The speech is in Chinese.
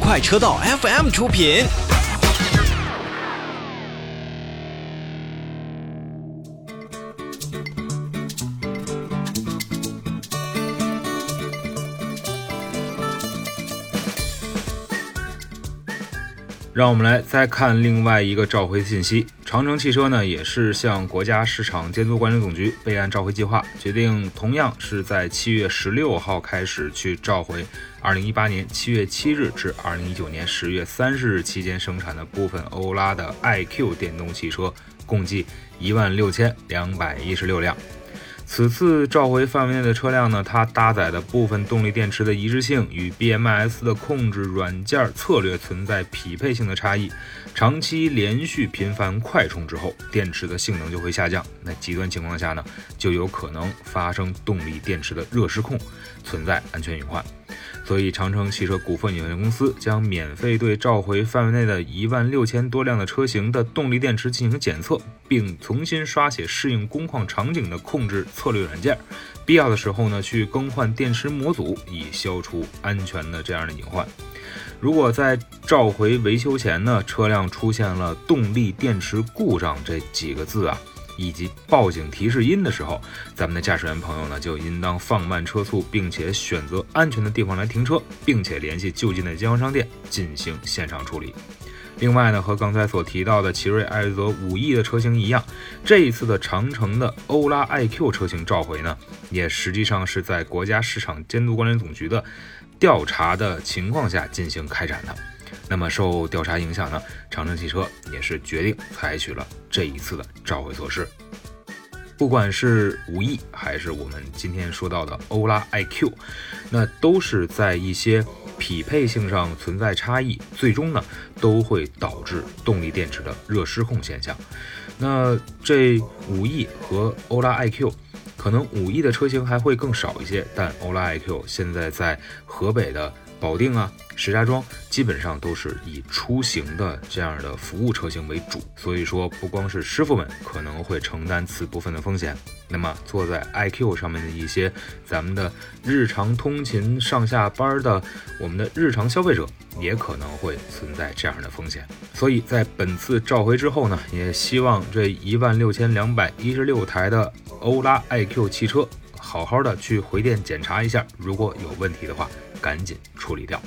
快车道 FM 出品。让我们来再看另外一个召回信息。长城汽车呢，也是向国家市场监督管理总局备案召回计划，决定同样是在七月十六号开始去召回二零一八年七月七日至二零一九年十月三十日期间生产的部分欧拉的 iQ 电动汽车，共计一万六千两百一十六辆。此次召回范围内的车辆呢，它搭载的部分动力电池的一致性与 BMS 的控制软件策略存在匹配性的差异。长期连续频繁快充之后，电池的性能就会下降。那极端情况下呢，就有可能发生动力电池的热失控，存在安全隐患。所以，长城汽车股份有限公司将免费对召回范围内的一万六千多辆的车型的动力电池进行检测，并重新刷写适应工况场景的控制策略软件。必要的时候呢，去更换电池模组，以消除安全的这样的隐患。如果在召回维修前呢，车辆出现了动力电池故障这几个字啊。以及报警提示音的时候，咱们的驾驶员朋友呢就应当放慢车速，并且选择安全的地方来停车，并且联系就近的经销商店进行现场处理。另外呢，和刚才所提到的奇瑞艾瑞泽五 E 的车型一样，这一次的长城的欧拉 iQ 车型召回呢，也实际上是在国家市场监督管理总局的调查的情况下进行开展的。那么受调查影响呢，长城汽车也是决定采取了这一次的召回措施。不管是五 E 还是我们今天说到的欧拉 iQ，那都是在一些匹配性上存在差异，最终呢都会导致动力电池的热失控现象。那这五 E 和欧拉 iQ，可能五 E 的车型还会更少一些，但欧拉 iQ 现在在河北的。保定啊，石家庄基本上都是以出行的这样的服务车型为主，所以说不光是师傅们可能会承担此部分的风险，那么坐在 iQ 上面的一些咱们的日常通勤上下班的我们的日常消费者也可能会存在这样的风险。所以在本次召回之后呢，也希望这一万六千两百一十六台的欧拉 iQ 汽车好好的去回电检查一下，如果有问题的话。赶紧处理掉。